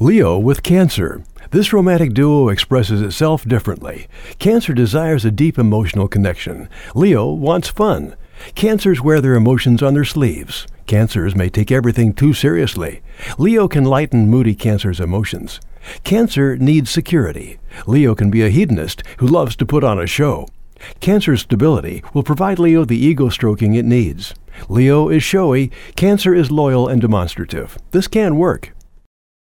Leo with Cancer. This romantic duo expresses itself differently. Cancer desires a deep emotional connection. Leo wants fun. Cancers wear their emotions on their sleeves. Cancers may take everything too seriously. Leo can lighten moody Cancer's emotions. Cancer needs security. Leo can be a hedonist who loves to put on a show. Cancer's stability will provide Leo the ego stroking it needs. Leo is showy, Cancer is loyal and demonstrative. This can work.